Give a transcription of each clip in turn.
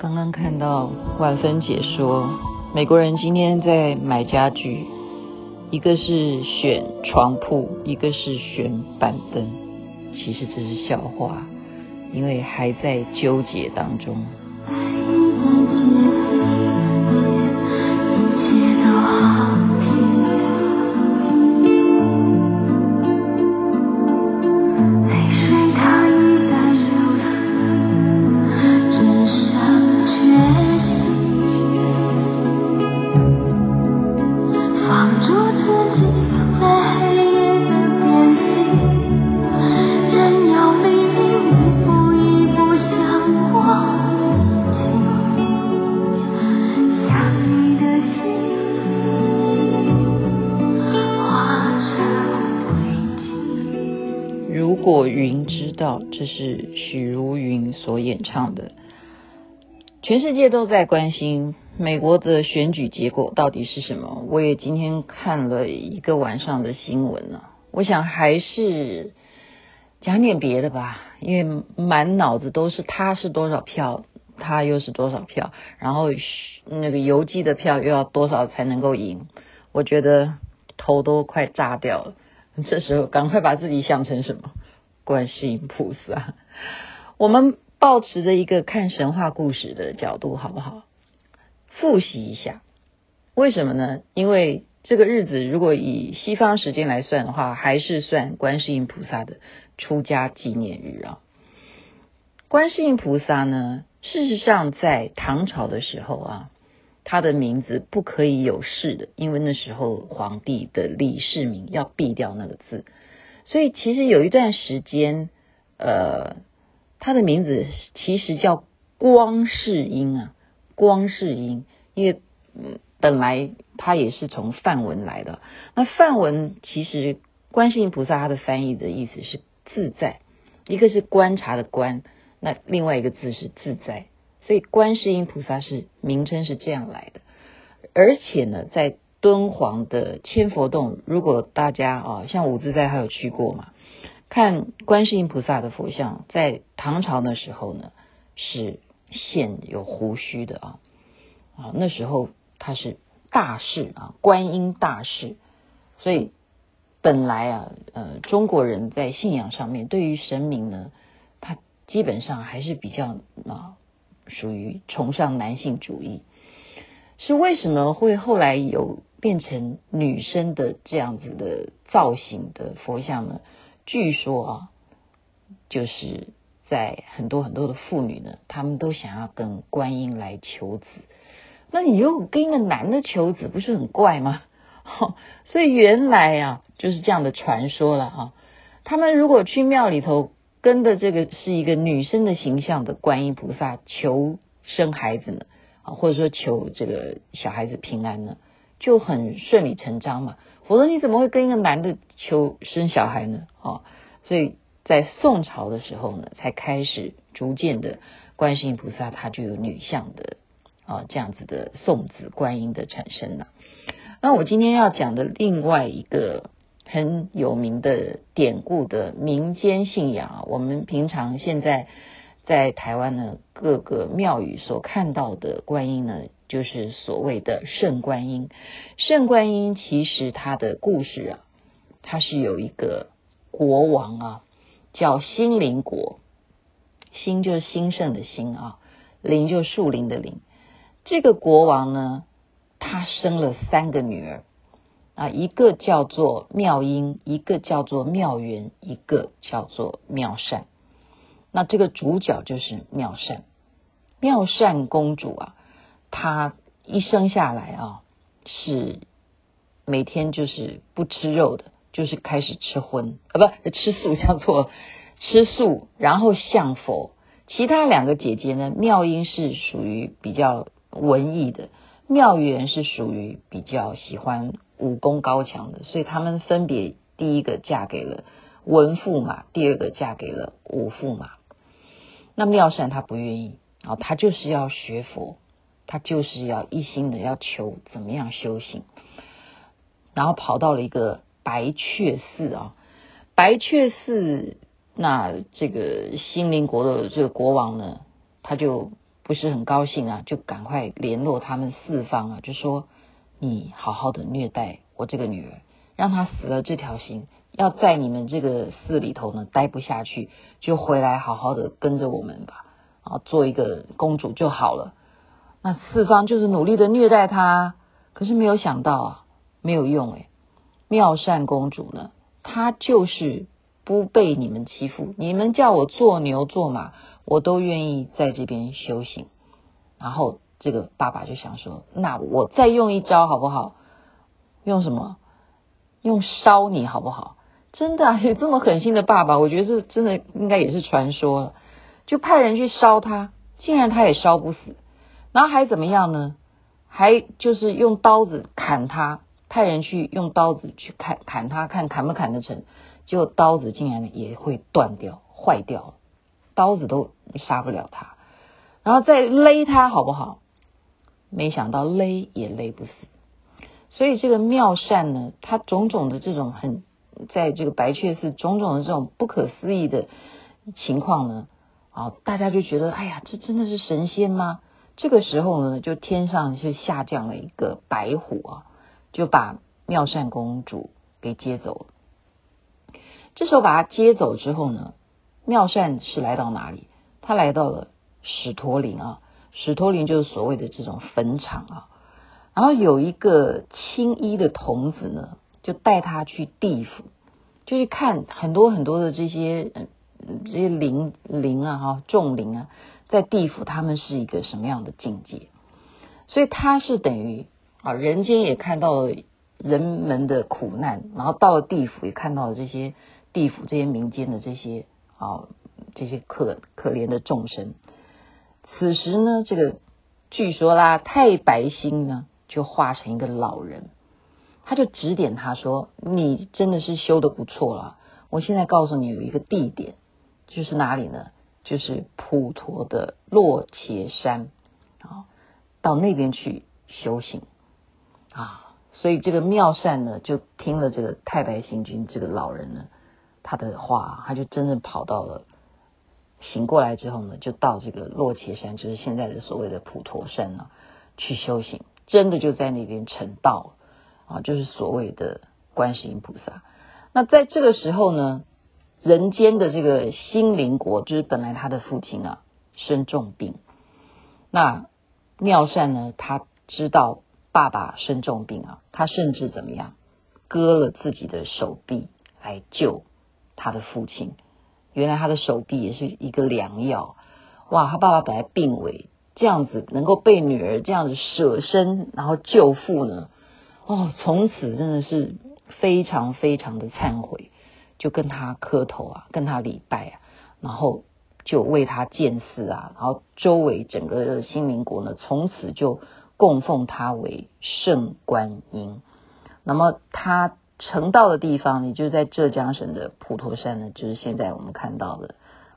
刚刚看到万芬姐说，美国人今天在买家具，一个是选床铺，一个是选板凳。其实这是笑话，因为还在纠结当中。云知道，这是许茹芸所演唱的。全世界都在关心美国的选举结果到底是什么。我也今天看了一个晚上的新闻呢。我想还是讲点别的吧，因为满脑子都是他是多少票，他又是多少票，然后那个邮寄的票又要多少才能够赢。我觉得头都快炸掉了。这时候赶快把自己想成什么？观世音菩萨，我们抱持着一个看神话故事的角度，好不好？复习一下，为什么呢？因为这个日子如果以西方时间来算的话，还是算观世音菩萨的出家纪念日啊。观世音菩萨呢，事实上在唐朝的时候啊，他的名字不可以有世的，因为那时候皇帝的李世民要避掉那个字。所以其实有一段时间，呃，他的名字其实叫光世音啊，光世音，因为嗯，本来他也是从梵文来的。那梵文其实观世音菩萨他的翻译的意思是自在，一个是观察的观，那另外一个字是自在，所以观世音菩萨是名称是这样来的，而且呢，在敦煌的千佛洞，如果大家啊，像五自在还有去过嘛，看观世音菩萨的佛像，在唐朝的时候呢，是现有胡须的啊啊，那时候他是大士啊，观音大士，所以本来啊，呃，中国人在信仰上面对于神明呢，他基本上还是比较啊，属于崇尚男性主义，是为什么会后来有？变成女生的这样子的造型的佛像呢？据说啊，就是在很多很多的妇女呢，她们都想要跟观音来求子。那你如果跟一个男的求子，不是很怪吗？所以原来啊，就是这样的传说了哈。他们如果去庙里头跟的这个是一个女生的形象的观音菩萨求生孩子呢，啊，或者说求这个小孩子平安呢？就很顺理成章嘛，否则你怎么会跟一个男的求生小孩呢？啊，所以在宋朝的时候呢，才开始逐渐的观世音菩萨他就有女相的啊这样子的送子观音的产生了。那我今天要讲的另外一个很有名的典故的民间信仰啊，我们平常现在在台湾呢各个庙宇所看到的观音呢。就是所谓的圣观音，圣观音其实它的故事啊，它是有一个国王啊，叫心灵国，心就是兴盛的兴啊，灵就树林的灵。这个国王呢，他生了三个女儿啊，一个叫做妙音，一个叫做妙缘，一个叫做妙善。那这个主角就是妙善，妙善公主啊。他一生下来啊，是每天就是不吃肉的，就是开始吃荤啊，不吃素，叫做吃素，然后向佛。其他两个姐姐呢，妙音是属于比较文艺的，妙缘是属于比较喜欢武功高强的，所以他们分别第一个嫁给了文驸马，第二个嫁给了武驸马。那妙善她不愿意啊，她就是要学佛。他就是要一心的要求怎么样修行，然后跑到了一个白雀寺啊，白雀寺，那这个新林国的这个国王呢，他就不是很高兴啊，就赶快联络他们四方啊，就说你好好的虐待我这个女儿，让她死了这条心，要在你们这个寺里头呢待不下去，就回来好好的跟着我们吧，啊，做一个公主就好了。那四方就是努力的虐待她，可是没有想到啊，没有用诶，妙善公主呢，她就是。不被你们欺负，你们叫我做牛做马，我都愿意在这边修行。然后这个爸爸就想说，那我再用一招好不好？用什么？用烧你好不好？真的有这么狠心的爸爸，我觉得这真的应该也是传说了。就派人去烧他，竟然他也烧不死，然后还怎么样呢？还就是用刀子砍他，派人去用刀子去砍砍他，看砍不砍得成。结果刀子竟然也会断掉、坏掉，刀子都杀不了他，然后再勒他好不好？没想到勒也勒不死，所以这个妙善呢，他种种的这种很，在这个白雀寺种种的这种不可思议的情况呢，啊，大家就觉得，哎呀，这真的是神仙吗？这个时候呢，就天上就下降了一个白虎啊，就把妙善公主给接走了。这时候把她接走之后呢，妙善是来到哪里？她来到了史陀林啊，史陀林就是所谓的这种坟场啊。然后有一个青衣的童子呢，就带她去地府，就去看很多很多的这些这些灵灵啊哈，众灵啊，在地府他们是一个什么样的境界？所以他是等于啊，人间也看到了人们的苦难，然后到了地府也看到了这些。地府这些民间的这些啊，这些可可怜的众生，此时呢，这个据说啦，太白星呢就化成一个老人，他就指点他说：“你真的是修得不错了，我现在告诉你有一个地点，就是哪里呢？就是普陀的落茄山啊，到那边去修行啊。”所以这个妙善呢，就听了这个太白星君这个老人呢。他的话，他就真正跑到了，醒过来之后呢，就到这个落茄山，就是现在的所谓的普陀山啊，去修行，真的就在那边成道啊，就是所谓的观世音菩萨。那在这个时候呢，人间的这个心灵国，就是本来他的父亲啊生重病，那妙善呢，他知道爸爸生重病啊，他甚至怎么样，割了自己的手臂来救。他的父亲，原来他的手臂也是一个良药，哇！他爸爸本来病危，这样子能够被女儿这样子舍身然后救父呢，哦，从此真的是非常非常的忏悔，就跟他磕头啊，跟他礼拜啊，然后就为他建寺啊，然后周围整个兴灵国呢，从此就供奉他为圣观音，那么他。成道的地方，也就是在浙江省的普陀山呢，就是现在我们看到的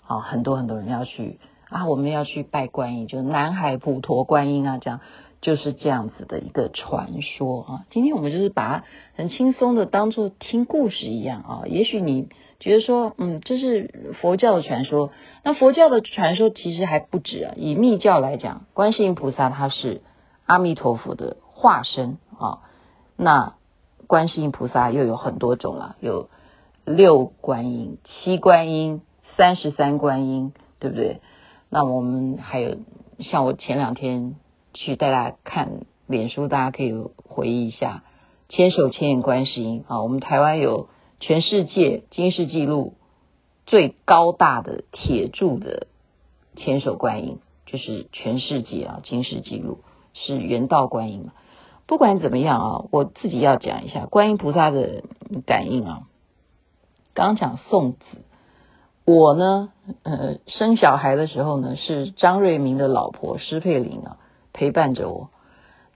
啊，很多很多人要去啊，我们要去拜观音，就南海普陀观音啊，这样就是这样子的一个传说啊。今天我们就是把它很轻松的当做听故事一样啊。也许你觉得说，嗯，这是佛教的传说，那佛教的传说其实还不止啊。以密教来讲，观世音菩萨他是阿弥陀佛的化身啊，那。观世音菩萨又有很多种了，有六观音、七观音、三十三观音，对不对？那我们还有像我前两天去带大家看脸书，大家可以回忆一下千手千眼观世音啊。我们台湾有全世界金世纪录最高大的铁柱的千手观音，就是全世界啊金世纪录是圆道观音嘛。不管怎么样啊，我自己要讲一下观音菩萨的感应啊。刚讲送子，我呢，呃，生小孩的时候呢，是张瑞明的老婆施佩玲啊陪伴着我。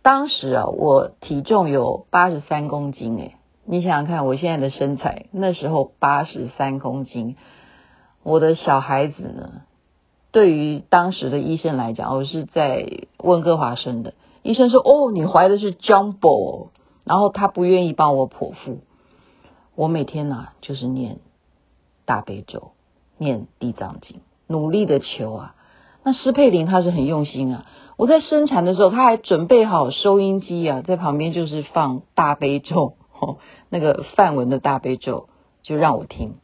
当时啊，我体重有八十三公斤诶，你想想看，我现在的身材，那时候八十三公斤，我的小孩子呢，对于当时的医生来讲，我是在温哥华生的。医生说：“哦，你怀的是 Jumbo，然后他不愿意帮我剖腹。我每天呢、啊，就是念大悲咒，念地藏经，努力的求啊。那施佩玲她是很用心啊，我在生产的时候，她还准备好收音机啊，在旁边就是放大悲咒，哦，那个梵文的大悲咒，就让我听，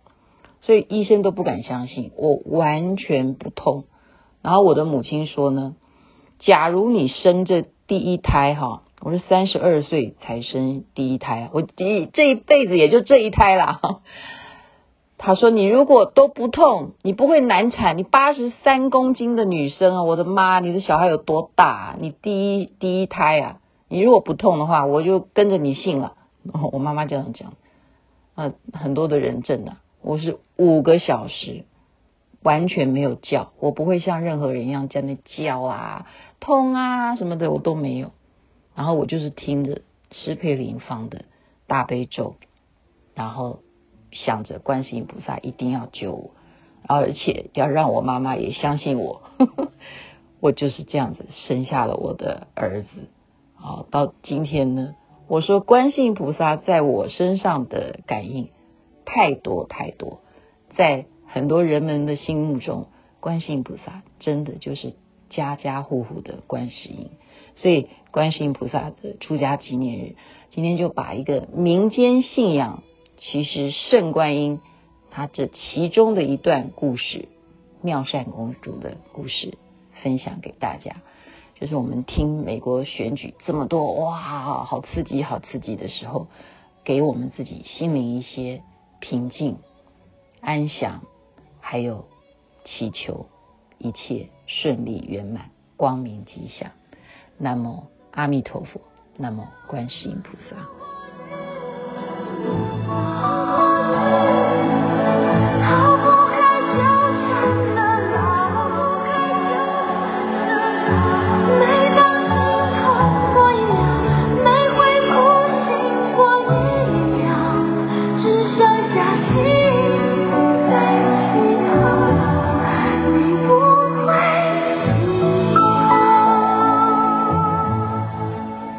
所以医生都不敢相信我完全不痛。然后我的母亲说呢，假如你生这第一胎哈，我是三十二岁才生第一胎，我第这一辈子也就这一胎啦。他说：“你如果都不痛，你不会难产。你八十三公斤的女生啊，我的妈，你的小孩有多大？你第一第一胎啊，你如果不痛的话，我就跟着你姓了。”我妈妈这样讲。呃，很多的人证啊，我是五个小时完全没有叫，我不会像任何人一样在那叫啊、痛啊什么的，我都没有。然后我就是听着施佩玲放的大悲咒，然后。想着观世音菩萨一定要救我，而且要让我妈妈也相信我，我就是这样子生下了我的儿子。好，到今天呢，我说观世音菩萨在我身上的感应太多太多，在很多人们的心目中，观世音菩萨真的就是家家户户的观世音。所以观世音菩萨的出家纪念日，今天就把一个民间信仰。其实圣观音，她这其中的一段故事，妙善公主的故事，分享给大家。就是我们听美国选举这么多，哇，好刺激，好刺激的时候，给我们自己心灵一些平静、安详，还有祈求一切顺利圆满、光明吉祥。南无阿弥陀佛，南无观世音菩萨。